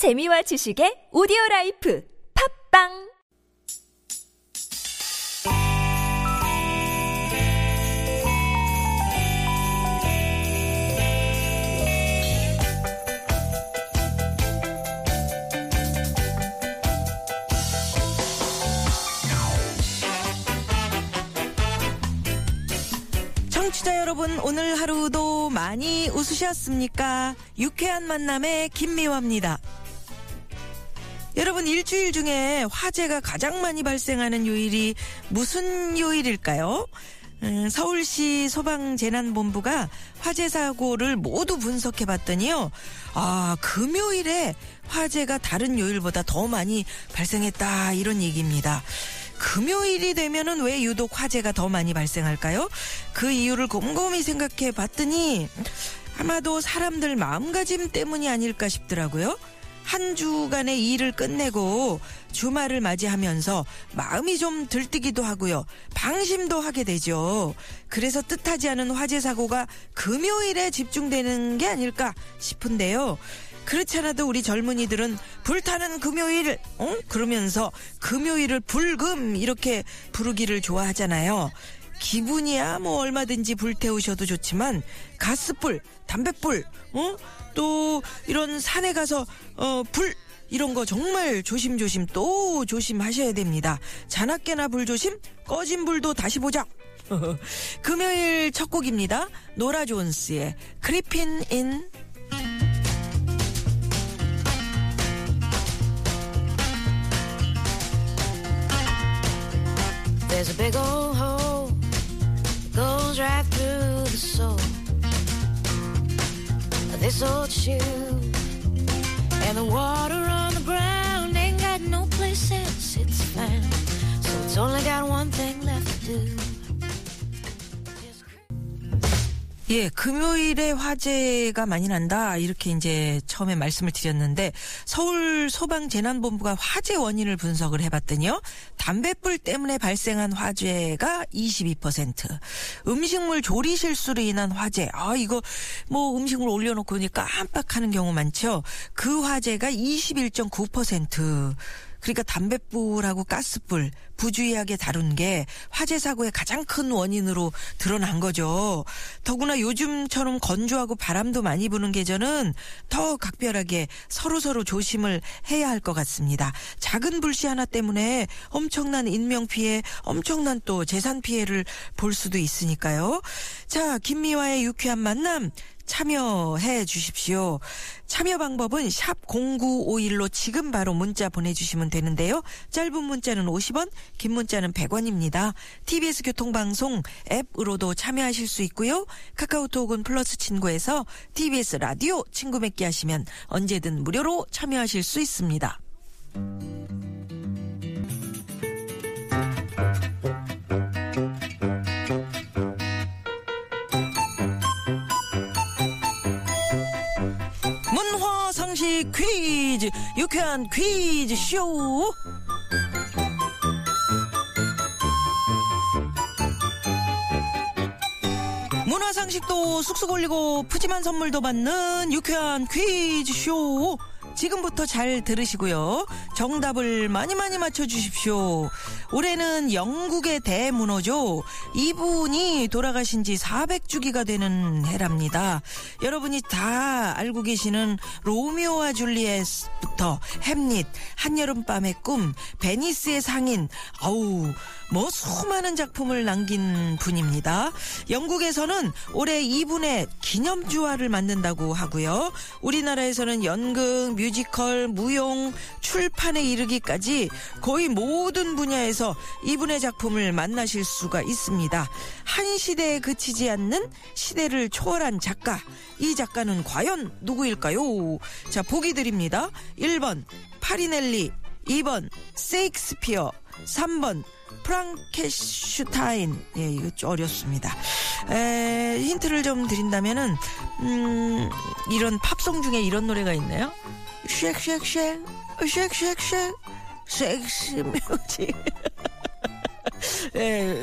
재미와 지식의 오디오 라이프 팝빵 청취자 여러분, 오늘 하루도 많이 웃으셨습니까? 유쾌한 만남의 김미화입니다. 여러분, 일주일 중에 화재가 가장 많이 발생하는 요일이 무슨 요일일까요? 음, 서울시 소방재난본부가 화재 사고를 모두 분석해 봤더니요. 아, 금요일에 화재가 다른 요일보다 더 많이 발생했다. 이런 얘기입니다. 금요일이 되면은 왜 유독 화재가 더 많이 발생할까요? 그 이유를 곰곰이 생각해 봤더니 아마도 사람들 마음가짐 때문이 아닐까 싶더라고요. 한 주간의 일을 끝내고 주말을 맞이하면서 마음이 좀 들뜨기도 하고요. 방심도 하게 되죠. 그래서 뜻하지 않은 화재 사고가 금요일에 집중되는 게 아닐까 싶은데요. 그렇지 않아도 우리 젊은이들은 불타는 금요일, 어? 그러면서 금요일을 불금 이렇게 부르기를 좋아하잖아요. 기분이야 뭐 얼마든지 불태우셔도 좋지만 가스불, 담뱃불, 어? 또 이런 산에 가서 어, 불 이런 거 정말 조심조심 또 조심하셔야 됩니다. 자나깨나 불조심, 꺼진 불도 다시 보자. 금요일 첫 곡입니다. 노라 존스의 크리핀 인. There's a big old hole goes right through the soul this old shoe. And the water on the ground 예, 금요일에 화재가 많이 난다. 이렇게 이제 처음에 말씀을 드렸는데 서울 소방재난본부가 화재 원인을 분석을 해봤더니요. 담뱃불 때문에 발생한 화재가 22%. 음식물 조리 실수로 인한 화재. 아, 이거 뭐 음식물 올려놓고 오니까 깜빡하는 경우 많죠. 그 화재가 21.9%. 그러니까 담뱃불하고 가스불 부주의하게 다룬 게 화재 사고의 가장 큰 원인으로 드러난 거죠. 더구나 요즘처럼 건조하고 바람도 많이 부는 계절은 더 각별하게 서로 서로 조심을 해야 할 것 같습니다. 작은 불씨 하나 때문에 엄청난 인명 피해, 엄청난 또 재산 피해를 볼 수도 있으니까요. 자, 김미화의 유쾌한 만남 참여해 주십시오. 참여 방법은 샵 0951로 지금 바로 문자 보내주시면 되는데요. 짧은 문자는 50원, 긴 문자는 100원입니다. TBS 교통방송 앱으로도 참여하실 수 있고요. 카카오톡은 플러스 친구에서 TBS 라디오 친구 맺기 하시면 언제든 무료로 참여하실 수 있습니다. 유쾌한 퀴즈 쇼. 문화 상식도 쑥쑥 올리고 푸짐한 선물도 받는 유쾌한 퀴즈 쇼. 지금부터 잘 들으시고요. 정답을 많이 많이 맞춰 주십시오. 올해는 영국의 대문호죠. 이분이 돌아가신 지 400주기가 되는 해랍니다. 여러분이 다 알고 계시는 로미오와 줄리엣부터 햄릿, 한여름밤의 꿈, 베니스의 상인, 아우, 뭐 수많은 작품을 남긴 분입니다. 영국에서는 올해 이분의 기념주화를 만든다고 하고요. 우리나라에서는 연극, 뮤지컬, 무용, 출판에 이르기까지 거의 모든 분야에서 이분의 작품을 만나실 수가 있습니다. 한 시대에 그치지 않는 시대를 초월한 작가. 이 작가는 과연 누구일까요? 자, 보기 드립니다. 1번 파리넬리, 2번 세익스피어, 3번 프랑케슈타인. 예, 이거 좀 어렵습니다. 에, 힌트를 좀 드린다면은, 음, 이런 팝송 중에 이런 노래가 있네요. 쉑쉑쉑, 쉑쉑쉑, 섹스 뮤직. 예,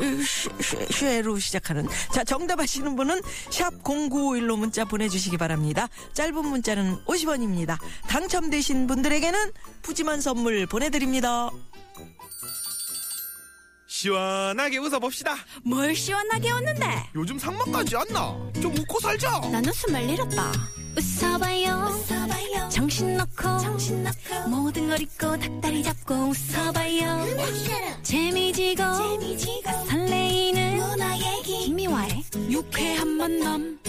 쉐로 시작하는. 자, 정답 아시는 분은 샵 0951로 문자 보내주시기 바랍니다. 짧은 문자는 50원입니다. 당첨되신 분들에게는 푸짐한 선물 보내드립니다. 시원하게 웃어봅시다. 뭘 시원하게 웃는데? 요즘 상만까지 안 나. 좀 웃고 살자. 난 웃음을 잃었다. 웃어봐요, 정신 놓고 모든 걸 잊고 닭다리 잡고 웃어봐요. 재미지고, 설레이는 김미화의 유쾌한 만남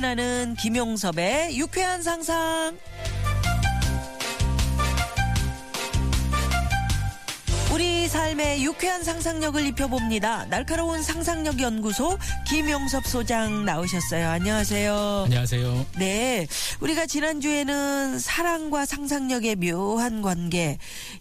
디자인하는 김용섭의 유쾌한 상상. 우리 삶의 유쾌한 상상력을 입혀봅니다. 날카로운 상상력 연구소 김용섭 소장 나오셨어요. 안녕하세요. 안녕하세요. 네. 우리가 지난주에는 사랑과 상상력의 묘한 관계.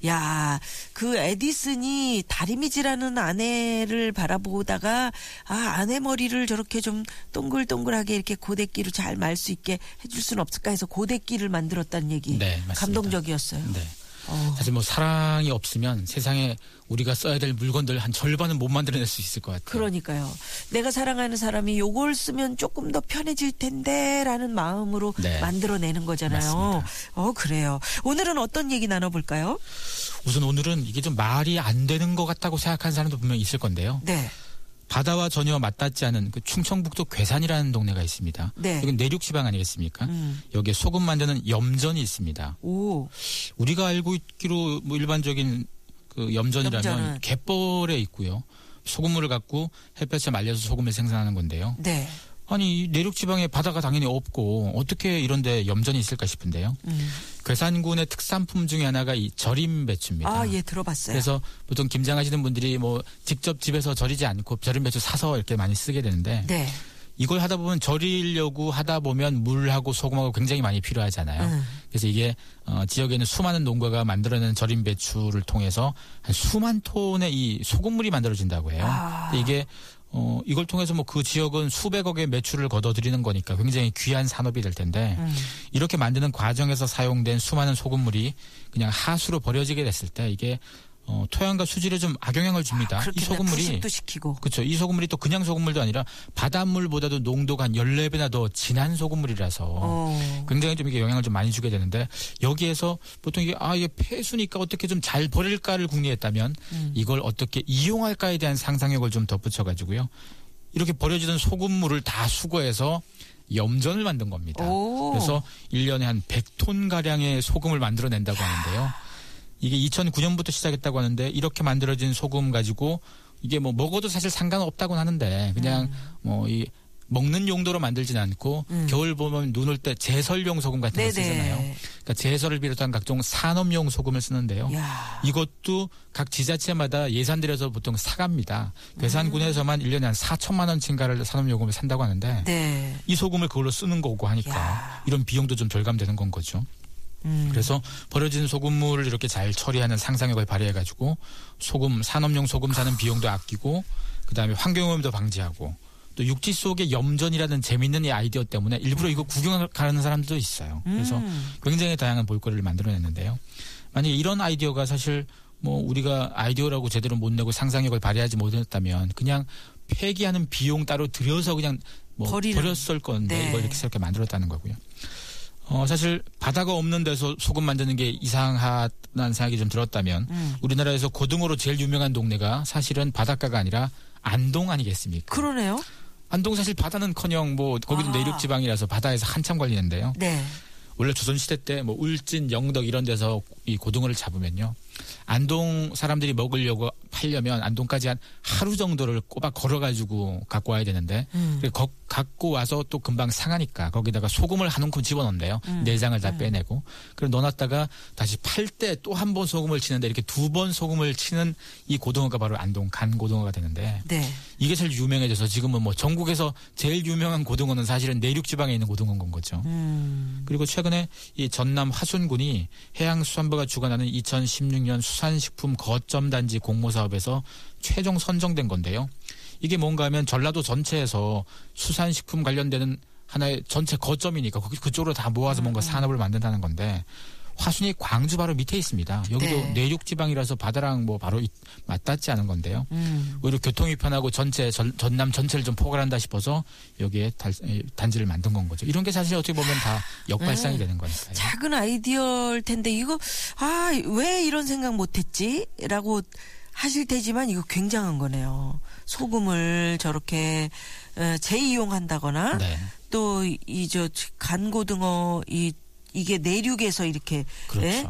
야, 그 에디슨이 다리미질하는 아내를 바라보다가 아, 아내 머리를 저렇게 좀 동글동글하게 이렇게 고데기로 잘 말 수 있게 해줄 수는 없을까 해서 고데기를 만들었다는 얘기. 네, 맞습니다. 감동적이었어요. 네. 어. 사실 뭐 사랑이 없으면 세상에 우리가 써야 될 물건들 한 절반은 못 만들어낼 수 있을 것 같아요. 그러니까요. 내가 사랑하는 사람이 요걸 쓰면 조금 더 편해질 텐데라는 마음으로 네. 만들어내는 거잖아요. 맞습니다. 어, 그래요. 오늘은 어떤 얘기 나눠볼까요? 우선 오늘은 이게 좀 말이 안 되는 것 같다고 생각하는 사람도 분명히 있을 건데요. 네. 바다와 전혀 맞닿지 않은 그 충청북도 괴산이라는 동네가 있습니다. 네. 여기 내륙 지방 아니겠습니까? 음. 여기에 소금 만드는 염전이 있습니다. 오. 우리가 알고 있기로 뭐 일반적인 그 염전이라면 염전은. 갯벌에 있고요. 소금물을 갖고 햇볕에 말려서 소금을 생산하는 건데요. 네. 아니 이 내륙 지방에 바다가 당연히 없고 어떻게 이런데 염전이 있을까 싶은데요. 음. 괴산군의 특산품 중에 하나가 이 절임 배추입니다. 아, 예, 들어봤어요. 그래서 보통 김장하시는 분들이 뭐 직접 집에서 절이지 않고 절임 배추 사서 이렇게 많이 쓰게 되는데 네. 이걸 하다 보면 절이려고 하다 보면 물하고 소금하고 굉장히 많이 필요하잖아요. 음. 그래서 이게 어, 지역에 있는 수많은 농가가 만들어낸 절임 배추를 통해서 한 수만 톤의 이 소금물이 만들어진다고 해요. 아. 이게 어, 이걸 통해서 뭐 그 지역은 수백억의 매출을 거둬들이는 거니까 굉장히 귀한 산업이 될 텐데 음. 이렇게 만드는 과정에서 사용된 수많은 소금물이 그냥 하수로 버려지게 됐을 때 이게 어, 토양과 수질에 좀 악영향을 줍니다. 그렇게 이 소금물이. 그렇죠. 이 소금물이 또 그냥 소금물도 아니라 바닷물보다도 농도가 한 14배나 더 진한 소금물이라서 어. 굉장히 좀 이게 영향을 좀 많이 주게 되는데 여기에서 보통 이게 아 이게 폐수니까 어떻게 좀 잘 버릴까를 궁리했다면 음. 이걸 어떻게 이용할까에 대한 상상력을 좀 덧붙여 가지고요. 이렇게 버려지던 소금물을 다 수거해서 염전을 만든 겁니다. 오. 그래서 1년에 한 100톤 가량의 소금을 만들어 낸다고 하는데요. 이게 2009년부터 시작했다고 하는데 이렇게 만들어진 소금 가지고 이게 뭐 먹어도 사실 상관없다고는 하는데 그냥 음. 뭐이 먹는 용도로 만들진 않고 겨울 보면 눈 올 때 제설용 소금 같은 거 쓰잖아요. 네네. 그러니까 제설을 비롯한 각종 산업용 소금을 쓰는데요. 야. 이것도 각 지자체마다 예산 들여서 보통 사갑니다. 괴산군에서만 1년에 한 4천만 원 증가를 산업요금을 산다고 하는데 네. 이 소금을 그걸로 쓰는 거고 하니까 야. 이런 비용도 좀 절감되는 건 거죠. 음. 그래서 버려진 소금물을 이렇게 잘 처리하는 상상력을 발휘해가지고 소금 산업용 소금 사는 비용도 아끼고 그다음에 환경오염도 방지하고 또 육지 속의 염전이라는 재밌는 이 아이디어 때문에 일부러 이거 구경을 가는 사람들도 있어요. 그래서 음. 굉장히 다양한 볼거리를 만들어냈는데요. 만약 이런 아이디어가 사실 뭐 우리가 아이디어라고 제대로 못 내고 상상력을 발휘하지 못했다면 그냥 폐기하는 비용 따로 들여서 그냥 뭐 버리는. 버렸을 건데 네. 이걸 이렇게 새롭게 만들었다는 거고요. 어, 사실 바다가 없는 데서 소금 만드는 게 이상하다는 생각이 좀 들었다면 음. 우리나라에서 고등어로 제일 유명한 동네가 사실은 바닷가가 아니라 안동 아니겠습니까? 그러네요. 안동 사실 바다는커녕 뭐 거기도 아. 내륙 지방이라서 바다에서 한참 걸리는데요. 네. 원래 조선 시대 때 뭐 울진, 영덕 이런 데서 이 고등어를 잡으면요. 안동 사람들이 먹으려고 팔려면 안동까지 한 하루 정도를 꼬박 걸어가지고 갖고 와야 되는데 음. 거- 갖고 와서 또 금방 상하니까 거기다가 소금을 한 움큼 집어넣는데요. 음. 내장을 다 빼내고 그리고 넣어놨다가 다시 팔 때 또 한 번 소금을 치는데 이렇게 두 번 소금을 치는 이 고등어가 바로 안동 간 고등어가 되는데 네. 이게 제일 유명해져서 지금은 뭐 전국에서 제일 유명한 고등어는 사실은 내륙 지방에 있는 고등어인 건 거죠. 음. 그리고 최근에 이 전남 화순군이 해양수산부가 주관하는 2016년 수산식품 거점 단지 공모 사업에서 최종 선정된 건데요. 이게 뭔가 하면 전라도 전체에서 수산식품 관련되는 하나의 전체 거점이니까 그- 그쪽으로 다 모아서 음, 뭔가 산업을 만든다는 건데 화순이 광주 바로 밑에 있습니다. 여기도 네. 내륙 지방이라서 바다랑 뭐 바로 이- 맞닿지 않은 건데요. 음. 오히려 교통이 편하고 전체 전, 전남 전체를 좀 포괄한다 싶어서 여기에 달- 에, 단지를 만든 건 거죠. 이런 게 사실 어떻게 보면 다 역발상이 네. 되는 거니까요. 작은 아이디어일 텐데 이거 아 왜 이런 생각 못했지라고 하실 테지만 이거 굉장한 거네요. 소금을 저렇게 어, 재이용한다거나 네. 또이 저 간고등어 이 이게 내륙에서 이렇게 그렇죠. 예?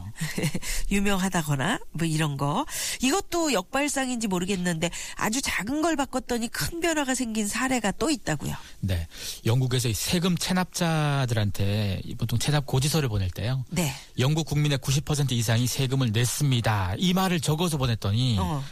유명하다거나 뭐 이런 거 이것도 역발상인지 모르겠는데 아주 작은 걸 바꿨더니 큰 변화가 생긴 사례가 또 있다고요. 네. 영국에서 이 세금 체납자들한테 이 보통 체납 고지서를 보낼 때요. 네. 영국 국민의 90% 이상이 세금을 냈습니다. 이 말을 적어서 보냈더니 어.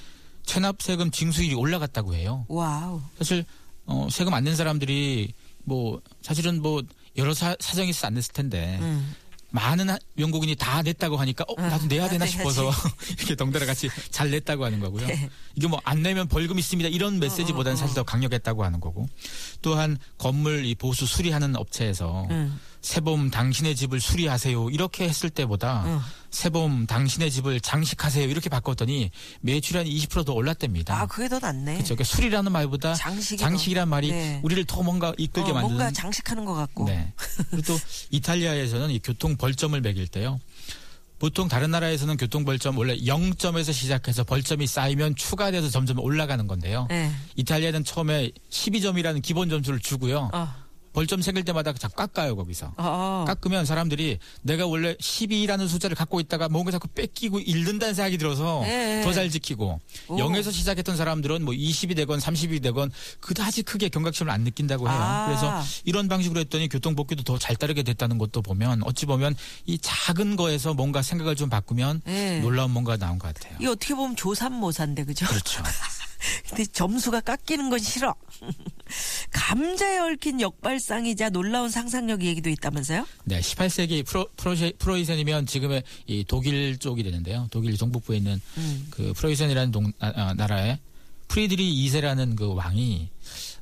체납 세금 징수율이 올라갔다고 해요. wow. 사실 어, 세금 안 낸 사람들이 뭐 사실은 뭐 여러 사, 사정이 있어 안 냈을 텐데 음. 많은 하- 영국인이 다 냈다고 하니까 어, 어, 나도 내야 나도 되나 내야지. 싶어서 이렇게 덩달아 같이 잘 냈다고 하는 거고요. 네. 이게 뭐 안 내면 벌금 있습니다 이런 메시지보다는 사실 더 강력했다고 하는 거고 또한 건물 이 보수 수리하는 업체에서 음. 세봄 당신의 집을 수리하세요 이렇게 했을 때보다 음. 세봄 당신의 집을 장식하세요 이렇게 바꿨더니 매출이 한 20%더 올랐답니다. 아 그게 더 낫네. 그렇죠. 그러니까 수리라는 말보다 장식이 장식이 란 말이 네. 우리를 더 뭔가 이끌게 어, 만드는 뭔가 장식하는 것 같고. 네. 그리고 또 이탈리아에서는 이 교통 벌점을 매길 때요. 보통 다른 나라에서는 교통 벌점 원래 0점에서 시작해서 벌점이 쌓이면 추가돼서 점점 올라가는 건데요. 네. 이탈리아는 처음에 12점이라는 기본 점수를 주고요. 어. 벌점 생길 때마다 자꾸 깎아요 거기서. 어. 깎으면 사람들이 내가 원래 12라는 숫자를 갖고 있다가 뭔가 자꾸 뺏기고 잃는다는 생각이 들어서 예, 예. 더잘 지키고 오. 0에서 시작했던 사람들은 뭐 20이 되건 30이 되건 그다지 크게 경각심을 안 느낀다고 해요. 아. 그래서 이런 방식으로 했더니 교통법규도 더 잘 따르게 됐다는 것도 보면 어찌 보면 이 작은 거에서 뭔가 생각을 좀 바꾸면 예. 놀라운 뭔가 나온 것 같아요. 이 어떻게 보면 조삼모사인데 그죠? 그렇죠. 근데 점수가 깎이는 건 싫어. 감자에 얽힌 역발상이자 놀라운 상상력 얘기도 있다면서요? 네, 18세기 프로, 프로제, 프로이센이면 지금의 이 독일 쪽이 되는데요. 독일 동북부에 있는 음. 그 프로이센이라는 동, 아, 아, 나라에 프리드리 2세라는 그 왕이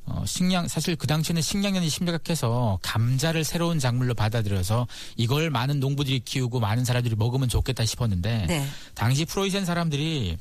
어, 식량, 사실 그 당시에는 식량난이 심각해서 감자를 새로운 작물로 받아들여서 이걸 많은 농부들이 키우고 많은 사람들이 먹으면 좋겠다 싶었는데 네. 당시 프로이센 사람들이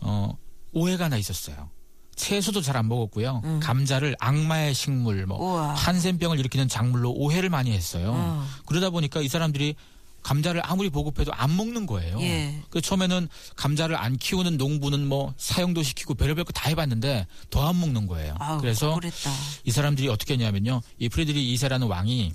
어, 오해가 하나 있었어요. 채소도 잘 안 먹었고요. 감자를 악마의 식물, 뭐 음. 우와. 한센병을 일으키는 작물로 오해를 많이 했어요. 어. 그러다 보니까 이 사람들이 감자를 아무리 보급해도 안 먹는 거예요. 예. 그 처음에는 감자를 안 키우는 농부는 뭐 사용도 시키고 별의별 거 다 해봤는데 더 안 먹는 거예요. 아우, 그래서 억울했다. 이 사람들이 어떻게 했냐면요. 이 프레드리 2세라는 왕이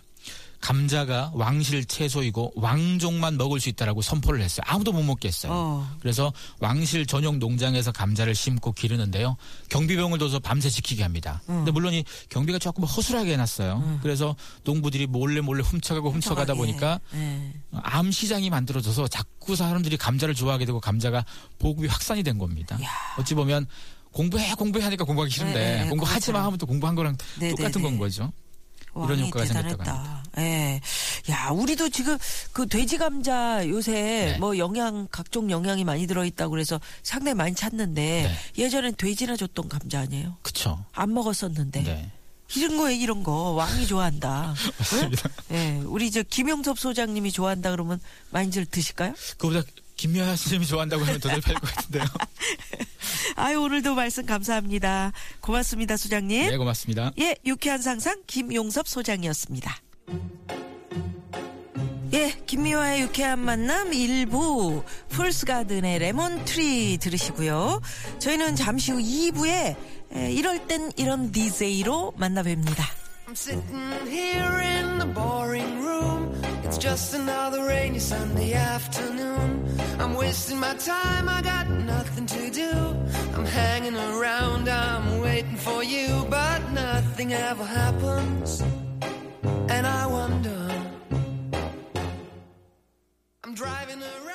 감자가 왕실 채소이고 왕족만 먹을 수 있다라고 선포를 했어요. 아무도 못 먹게 했어요. 어. 그래서 왕실 전용 농장에서 감자를 심고 기르는데요. 경비병을 둬서 밤새 지키게 합니다. 근데 물론 이 경비가 조금 허술하게 해놨어요. 그래서 농부들이 몰래 몰래 훔쳐가고 훔쳐가다 훔쳐가게. 보니까 예. 암 시장이 만들어져서 자꾸 사람들이 감자를 좋아하게 되고 감자가 보급이 확산이 된 겁니다. 야. 어찌 보면 공부해 공부해 하니까 공부하기 싫은데 네, 네, 공부하지 마 그렇죠. 하면 또 공부한 거랑 네, 똑같은 네, 건 네. 거죠. 이런 효과가 생겼다고 대단했다. 예. 야, 우리도 지금 그 돼지 감자 요새 네. 뭐 영양 각종 영양이 많이 들어 있다고 그래서 상당히 많이 찾는데 네. 예전엔 돼지나 줬던 감자 아니에요? 그쵸. 안 먹었었는데. 네. 이런 거에 이런 거 왕이 좋아한다. 맞습니다. 예. 우리 저 김영섭 소장님이 좋아한다 그러면 많이들 드실까요? 그보다 김미화 선생님이 좋아한다고 하면 더 잘 팔 것 같은데요. 아유, 오늘도 말씀 감사합니다. 고맙습니다, 소장님. 네, 고맙습니다. 예, 유쾌한 상상 김용섭 소장이었습니다. 예, 김미화의 유쾌한 만남 일부 Fool's Garden의 Lemon Tree 들으시고요. 저희는 잠시 후 2부에 이럴 땐 이런 DJ로 만나 뵙니다. I'm sitting here in the boring room. It's just another rainy Sunday afternoon. I'm wasting my time, I got nothing to do. I'm hanging around, I'm waiting for you, but nothing ever happens. And I wonder. I'm driving around.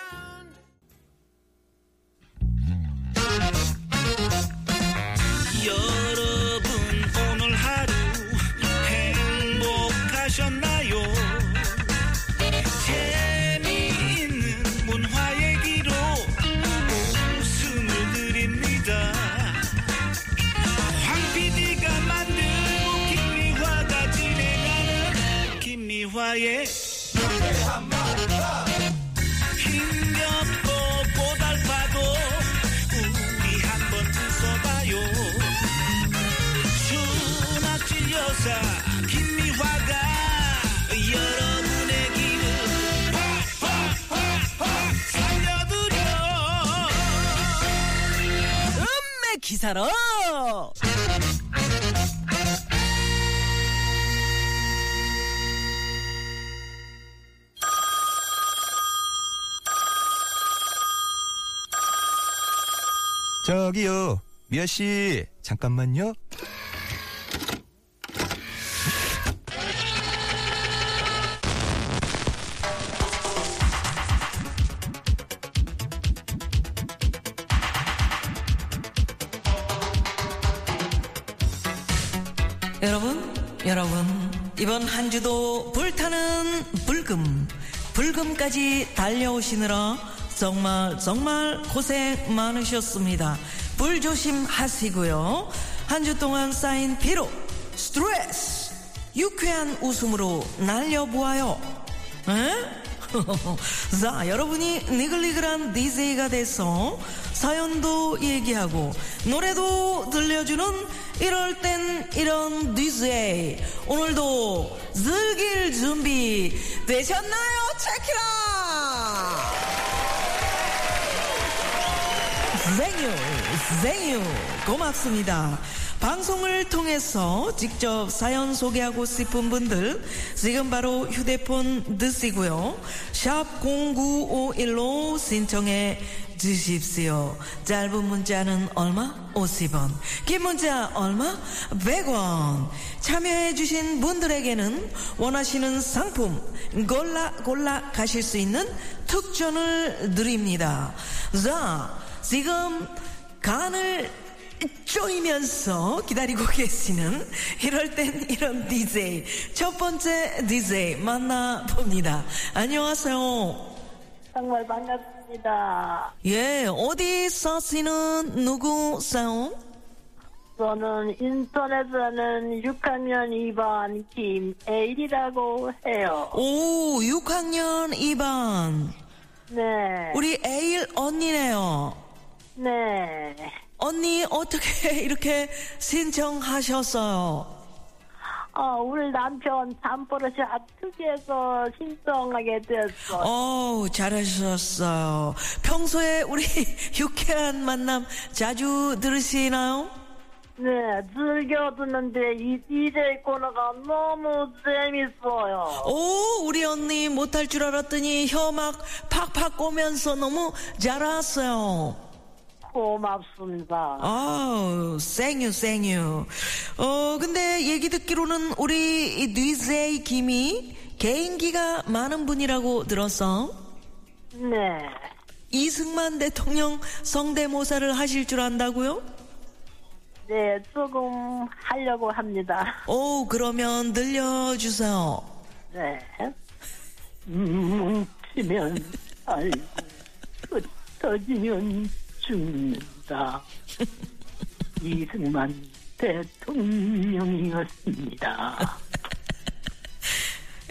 기사로 저기요, 미아 씨, 잠깐만요. 불금까지 달려오시느라 정말, 정말 고생 많으셨습니다. 불 조심하시고요. 한 주 동안 쌓인 피로, 스트레스, 유쾌한 웃음으로 날려보아요. 에? 자, 여러분이 니글니글한 DJ가 돼서 사연도 얘기하고 노래도 들려주는 이럴 땐 이런 DJ 오늘도 즐길 준비 되셨나요? 체키라! 생유, 생유, 고맙습니다. 방송을 통해서 직접 사연 소개하고 싶은 분들 지금 바로 휴대폰 드시고요. 샵 0951로 신청해 주십시오. 짧은 문자는 얼마? 50원. 긴 문자 얼마? 100원. 참여해 주신 분들에게는 원하시는 상품 골라 골라 가실 수 있는 특전을 드립니다. 자, 지금 간을 쪼이면서 기다리고 계시는 이럴 땐 이런 DJ 첫 번째 DJ 만나봅니다. 안녕하세요. 정말 반갑습니다. 예, 어디 사시는 누구세요? 저는 인터넷에는 6학년 2반 김에일이라고 해요. 오, 6학년 2반. 네. 우리 에일 언니네요. 네. 언니 어떻게 이렇게 신청하셨어요? 어, 우리 남편 잠버릇이 아프게해서 신청하게 됐어요. 어 잘하셨어요. 평소에 우리 유쾌한 만남 자주 들으시나요? 네, 즐겨 듣는데 이 DJ 코너가 너무 재밌어요. 오, 우리 언니 못할 줄 알았더니 혀막 팍팍 꼬면서 너무 잘했어요. 고맙습니다. 아우, 생유, 생유. 어, 근데 얘기 듣기로는 우리 이 DJ 김이 개인기가 많은 분이라고 들었어. 네. 이승만 대통령 성대모사를 하실 줄 안다고요? 네, 조금 하려고 합니다. 오, 그러면 들려주세요. 네. 뭉치면 살고 흩어지면 죽는다. 이승만 대통령이었습니다.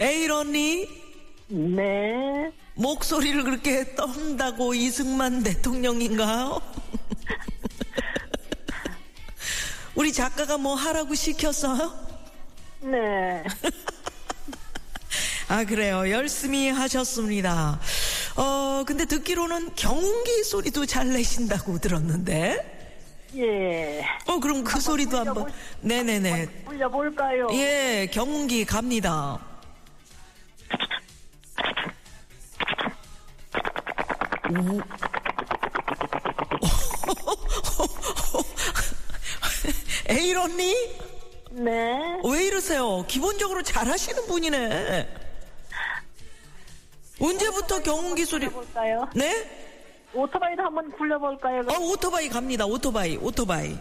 에일 언니, 네. 목소리를 그렇게 떤다고 이승만 대통령인가요? 우리 작가가 뭐 하라고 시켰어요? 네. 아, 그래요. 열심히 하셨습니다. 어, 근데 듣기로는 경운기 소리도 잘 내신다고 들었는데. 예. 어, 그럼 그 소리도 한번. 네네네. 불려볼까요? 예, 경운기 갑니다. 오. 에일 언니? 네. 왜 이러세요? 기본적으로 잘하시는 분이네. 언제부터 경운기 소리? 볼까요? 네? 오토바이도 한번 굴려볼까요? 어, 오토바이 갑니다. 오토바이, 오토바이.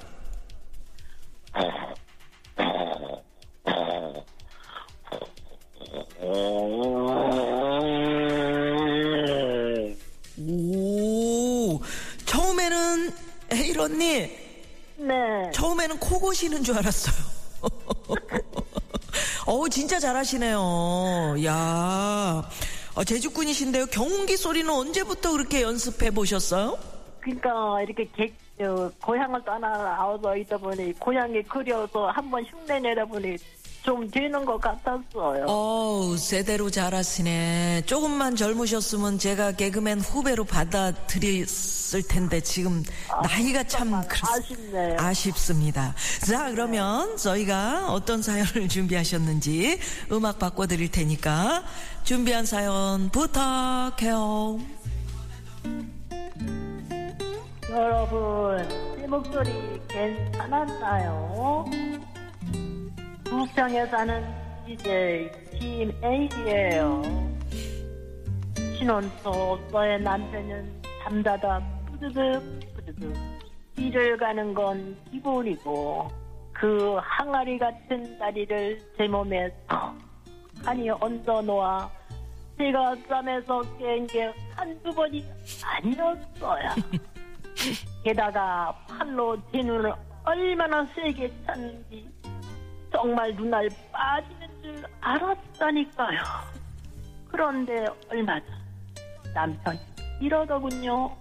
오, 처음에는 에일 언니, 네. 처음에는 코 고시는 줄 알았어요. 어우, 진짜 잘하시네요. 야 어, 제주꾼이신데요. 경운기 소리는 언제부터 그렇게 연습해 보셨어요? 그러니까 이렇게 개, 어, 고향을 떠나 나와서 있다 보니 고향이 그리워서 한번 흉내 내다 보니 좀 되는 것 같았어요. 어우, 제대로 잘하시네. 조금만 젊으셨으면 제가 개그맨 후배로 받아들였을 텐데 지금 나이가 참 그렇- 아쉽네요. 아쉽습니다. 자, 그러면 저희가 어떤 사연을 준비하셨는지 음악 바꿔드릴 테니까 준비한 사연 부탁해요. 여러분, 제 목소리 괜찮았나요? 부평에 사는 DJ 김에이예요. 신혼초 너의 남편은 잠자다 뿌드득 뿌드득 일을 가는 건 기본이고 그 항아리 같은 다리를 제 몸에 턱하니 얹어 놓아 제가 쌈에서 깬 게 한두 번이 아니었어요. 게다가 팔로 제 눈을 얼마나 세게 찼는지 정말 눈알 빠지는 줄 알았다니까요. 그런데 얼마 전 남편이 이러더군요.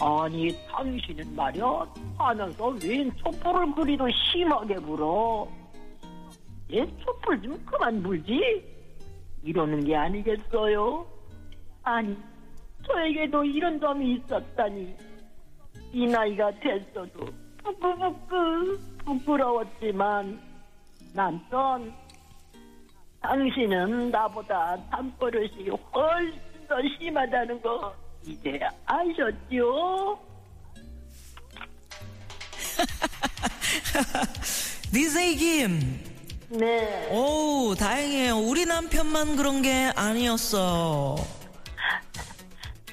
아니 당신은 말이야 하면서 웬 촛불을 그리도 심하게 불어. 얘 촛불 좀 그만 불지. 이러는 게 아니겠어요? 아니 저에게도 이런 점이 있었다니. 이 나이가 됐어도 부끄부끄 부끄러웠지만 남편 당신은 나보다 잠버릇이 훨씬 더 심하다는 거 이제 아셨죠? DJ 김. 네. 오, 다행이에요. 우리 남편만 그런 게 아니었어.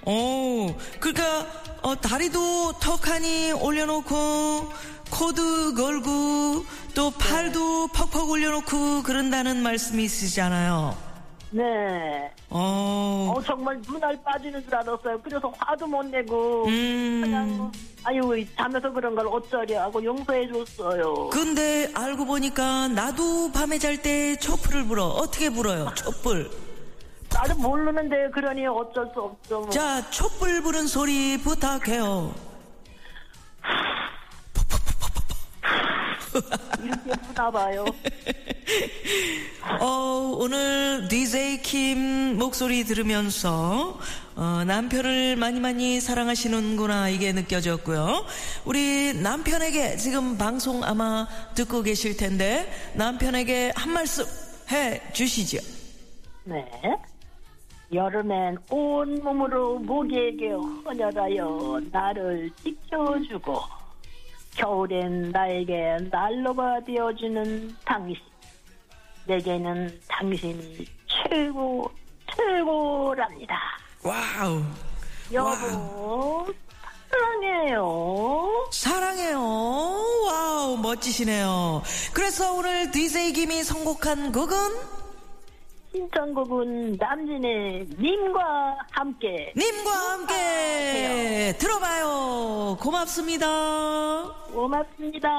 오, 그러니까 어, 다리도 턱하니 올려놓고 코도 걸고 또 팔도 퍽퍽 올려놓고 그런다는 말씀이 있으시잖아요. 네. 어, 어, 정말 눈알 빠지는 줄 알았어요. 그래서 화도 못 내고 음. 그냥 아유 잠에서 그런 걸 어쩌려 하고 용서해 줬어요. 근데 알고 보니까 나도 밤에 잘 때 촛불을 불어. 어떻게 불어요? 촛불. 나는 모르는데 그러니 어쩔 수 없죠. 뭐. 자, 촛불 부른 소리 부탁해요. 이렇게 부나 봐요. 어, 오늘 DJ 킴 목소리 들으면서 어, 남편을 많이 많이 사랑하시는구나 이게 느껴졌고요. 우리 남편에게 지금 방송 아마 듣고 계실 텐데 남편에게 한 말씀 해 주시죠. 네. 여름엔 온몸으로 모기에게 헌혈하여 나를 지켜주고 겨울엔 나에게 난로가 되어주는 당신 내게는 당신이 최고 최고랍니다 wow. 여보 사랑해요 사랑해요. wow, 멋지시네요. 그래서 오늘 DJ 김이 선곡한 곡은 신청곡은 남진의 님과 함께 님과 함께 들어봐요. 고맙습니다. 고맙습니다.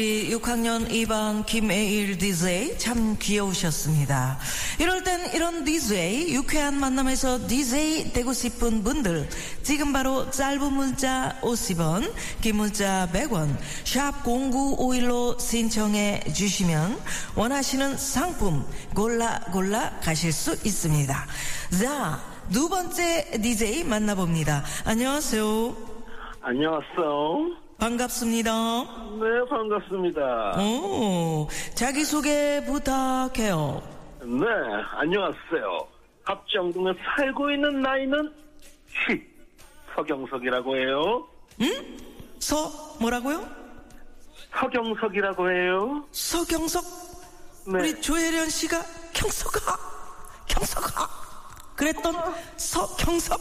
우리 6학년 2반 김애일 DJ 참 귀여우셨습니다. 이럴 땐 이런 DJ 유쾌한 만남에서 DJ 되고 싶은 분들 지금 바로 짧은 문자 50원, 긴 문자 100원, 샵 0951로 신청해 주시면 원하시는 상품 골라 골라 가실 수 있습니다. 자, 두 번째 DJ 만나봅니다. 안녕하세요. 안녕하세요. 반갑습니다. 네, 반갑습니다. 오, 자기소개 부탁해요. 네, 안녕하세요. 합정동에 살고 있는 나이는 히 서경석이라고 해요. 서 뭐라고요? 서경석이라고 해요. 서경석 네. 우리 조혜련 씨가 경석아 경석아 그랬던 서경석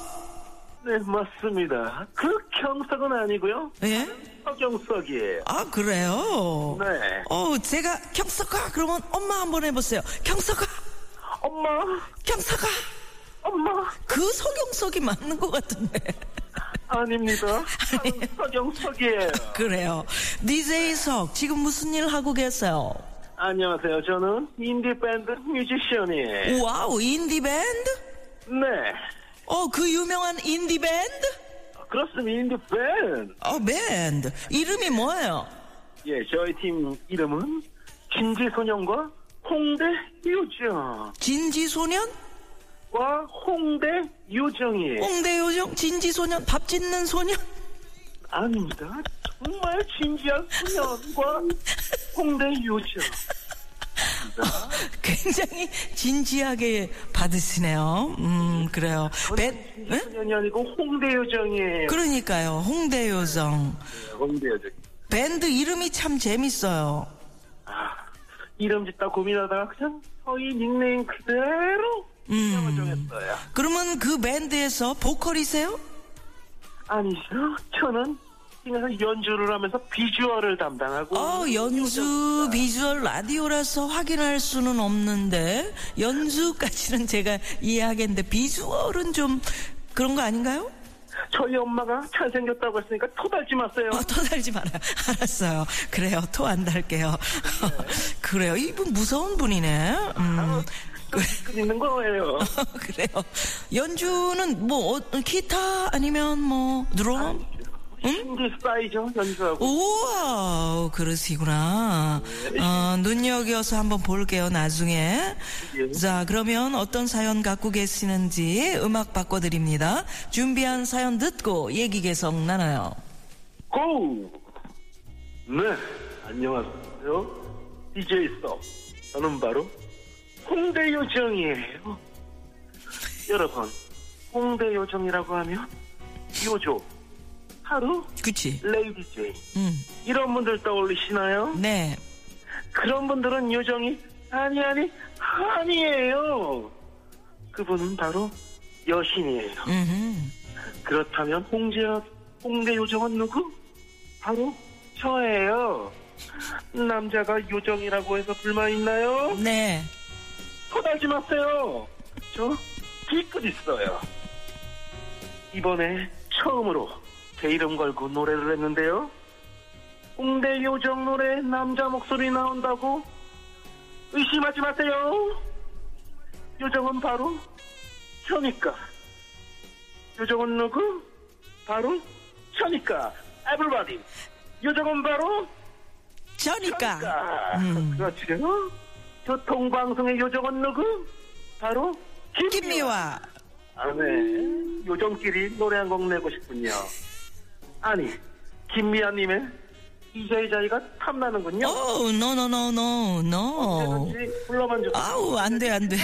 네, 맞습니다. 그 경석은 아니고요. 예? 서경석이에요. 아 그래요? 네. 어 제가 경석아 그러면 엄마 한번 해 보세요 경석아 엄마, 경석아 엄마, 그 서경석이 맞는 것 같은데 아닙니다. 저는 서경석이에요. 그래요 DJ 석 지금 무슨 일 하고 계세요? 안녕하세요. 저는 인디밴드 뮤지션이에요. wow 인디밴드? 네. 어 그 유명한 인디 밴드? 그렇습니다. 인디 밴드. 어 밴드 이름이 뭐예요? 예, 저희 팀 이름은 진지소년과 홍대 요정. 진지소년? 와 홍대 요정이에요. 홍대 요정? 진지소년? 밥 짓는 소년? 아닙니다. 정말 진지한 소년과 홍대 유정. 굉장히 진지하게 받으시네요. 음, 그래요. 밴, 예? 소년이 아니고 홍대 유정이에요. 그러니까요. 홍대요정. 홍대 유정. 밴드 이름이 참 재밌어요. 이름 짓다 고민하다가 그냥 저희 닉네임 그대로 정했어요. 그러면 그 밴드에서 보컬이세요? 아니죠. 저는 팀에서 연주를 하면서 비주얼을 담당하고 어, 연주 비주얼 라디오라서 확인할 수는 없는데 연주까지는 제가 이해하겠는데 비주얼은 좀 그런 거 아닌가요? 저희 엄마가 잘생겼다고 했으니까 토 달지 마세요. 어, 토 달지 말아요. 알았어요. 그래요. 토 안 달게요. 그래요. 이분 무서운 분이네. 음. 그래. 있는 거예요. 그래요. 연주는 뭐 어, 기타 아니면 뭐 드럼? 신기 사이죠 연주하고. 우와, 그러시구나. 어, 눈여겨서 한번 볼게요, 나중에. 자, 그러면 어떤 사연 갖고 계시는지 음악 바꿔드립니다. 준비한 사연 듣고 얘기 계속 나눠요. 고! 네, 안녕하세요. DJ 써. 저는 바로 홍대 요정이에요. 여러분, 홍대 요정이라고 하면 요조, 하루, 그치? 레이디 제이 음, 이런 분들 떠올리시나요? 네. 그런 분들은 요정이 아니 아니 아니에요. 그분은 바로 여신이에요. 음, 그렇다면 홍제 홍대 요정은 누구? 바로 저예요. 남자가 요정이라고 해서 불만 있나요? 네. 토달지 마세요. 저 뒤끝 있어요. 이번에 처음으로 제 이름 걸고 노래를 했는데요. 홍대 요정 노래 남자 목소리 나온다고 의심하지 마세요. 요정은 바로 저니까. 요정은 누구? 바로 저니까. everybody. 요정은 바로 저니까. 아, 그렇죠. 교통방송의 요정은 누구? 바로 김미화. 아, 네. 요정끼리 노래 한 곡 내고 싶군요. 아니, 김미화님의 이 자리 자리가 탐나는군요. 오, no no no no, no. 불러만 주세요. 아우, 안 돼, 안 돼.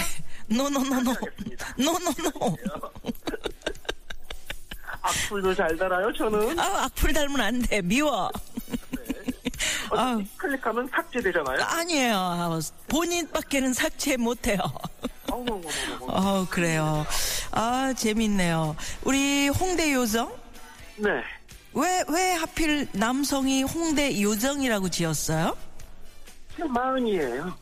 노노노노. 노노노. 악플도 잘 달아요, 저는. 아, 악플 달으면 안 돼. 미워. 아, 클릭하면 삭제되잖아요. 아니에요. 본인밖에는 삭제 못해요. 어, 그래요. 아, 재밌네요. 우리 홍대 요정? 네. 왜, 왜 하필 남성이 홍대 요정이라고 지었어요? 제 마흔이에요.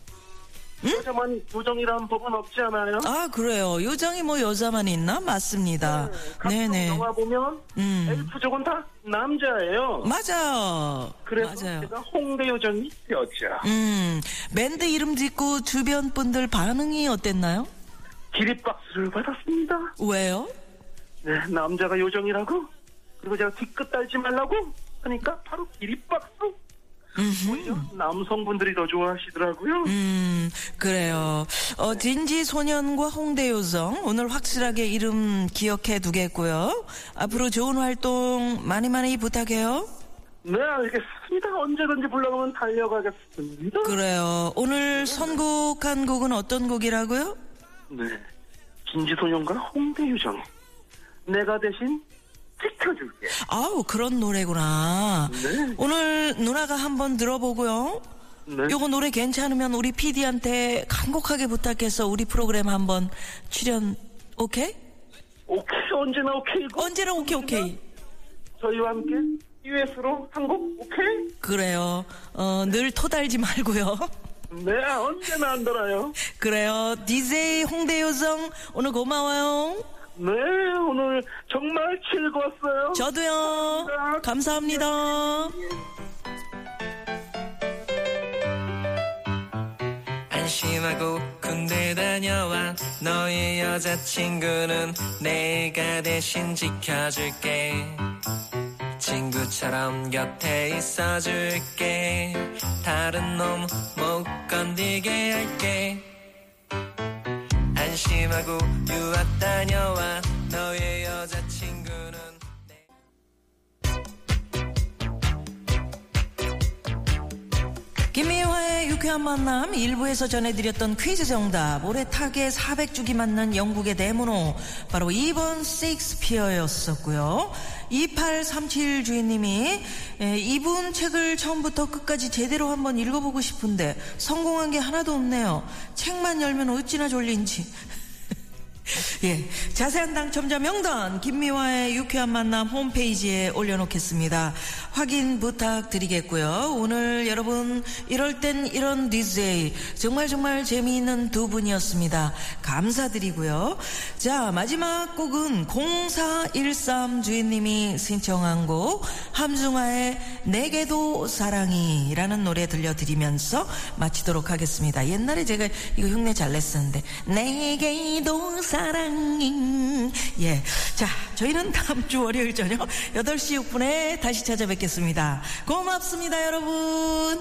여자만 요정이라는 법은 없지 않아요? 아, 그래요. 요정이 뭐 여자만 있나? 맞습니다. 네 네. 영화 보면 음. 엘프족은 다 남자예요. 맞아. 그래서 맞아요. 제가 홍대 요정이 되었죠. 음, 밴드 이름 짓고 주변 분들 반응이 어땠나요? 기립박수를 받았습니다. 왜요? 네, 남자가 요정이라고? 그리고 제가 뒤끝 달지 말라고? 하니까 바로 기립박수. 오히려 남성분들이 더 좋아하시더라고요. 음, 그래요. 어, 진지 소년과 홍대 요정 오늘 확실하게 이름 기억해 두겠고요. 앞으로 좋은 활동 많이 많이 부탁해요. 네, 알겠습니다. 언제든지 불러가면 달려가겠습니다. 그래요. 오늘 선곡한 곡은 어떤 곡이라고요? 네. 진지소년과 홍대 유정이 내가 대신 지켜줄게. 아우 그런 노래구나. 네. 오늘 누나가 한번 들어보고요. 네. 요거 노래 괜찮으면 우리 PD한테 간곡하게 부탁해서 우리 프로그램 한번 출연 오케이? 오케이 언제나 오케이고 언제나 오케이 오케이. 저희와 함께 US로 한곡 오케이? 그래요. 어, 늘 토달지 말고요. 네 언제나 안 돌아요. 그래요. DJ 홍대 요정 오늘 고마워요. 네 오늘 정말 즐거웠어요. 저도요. 감사합니다. 안심하고 군대 다녀와 너의 여자친구는 내가 대신 지켜줄게 친구처럼 곁에 있어줄게 다른 놈 못 건들게 할게 안 심하고 유학 다녀와 유쾌한 만남 1부에서 전해드렸던 퀴즈 정답. 올해 타계 400주기 맞는 영국의 대문호 바로 2번 세익스피어였었고요. 2837 주인님이 에, 이분 책을 처음부터 끝까지 제대로 한번 읽어보고 싶은데 성공한 게 하나도 없네요. 책만 열면 어찌나 졸린지 예, 자세한 당첨자 명단 김미화의 유쾌한 만남 홈페이지에 올려놓겠습니다. 확인 부탁드리겠고요. 오늘 여러분 이럴 땐 이런 DJ 정말 정말 재미있는 두 분이었습니다. 감사드리고요. 자 마지막 곡은 0413 주인님이 신청한 곡 함중아의 내게도 사랑이라는 노래 들려드리면서 마치도록 하겠습니다. 옛날에 제가 이거 흉내 잘 냈었는데 내게도 사랑 사랑잉. 예. 자, 저희는 다음 주 월요일 저녁 8시 6분에 다시 찾아뵙겠습니다. 고맙습니다, 여러분.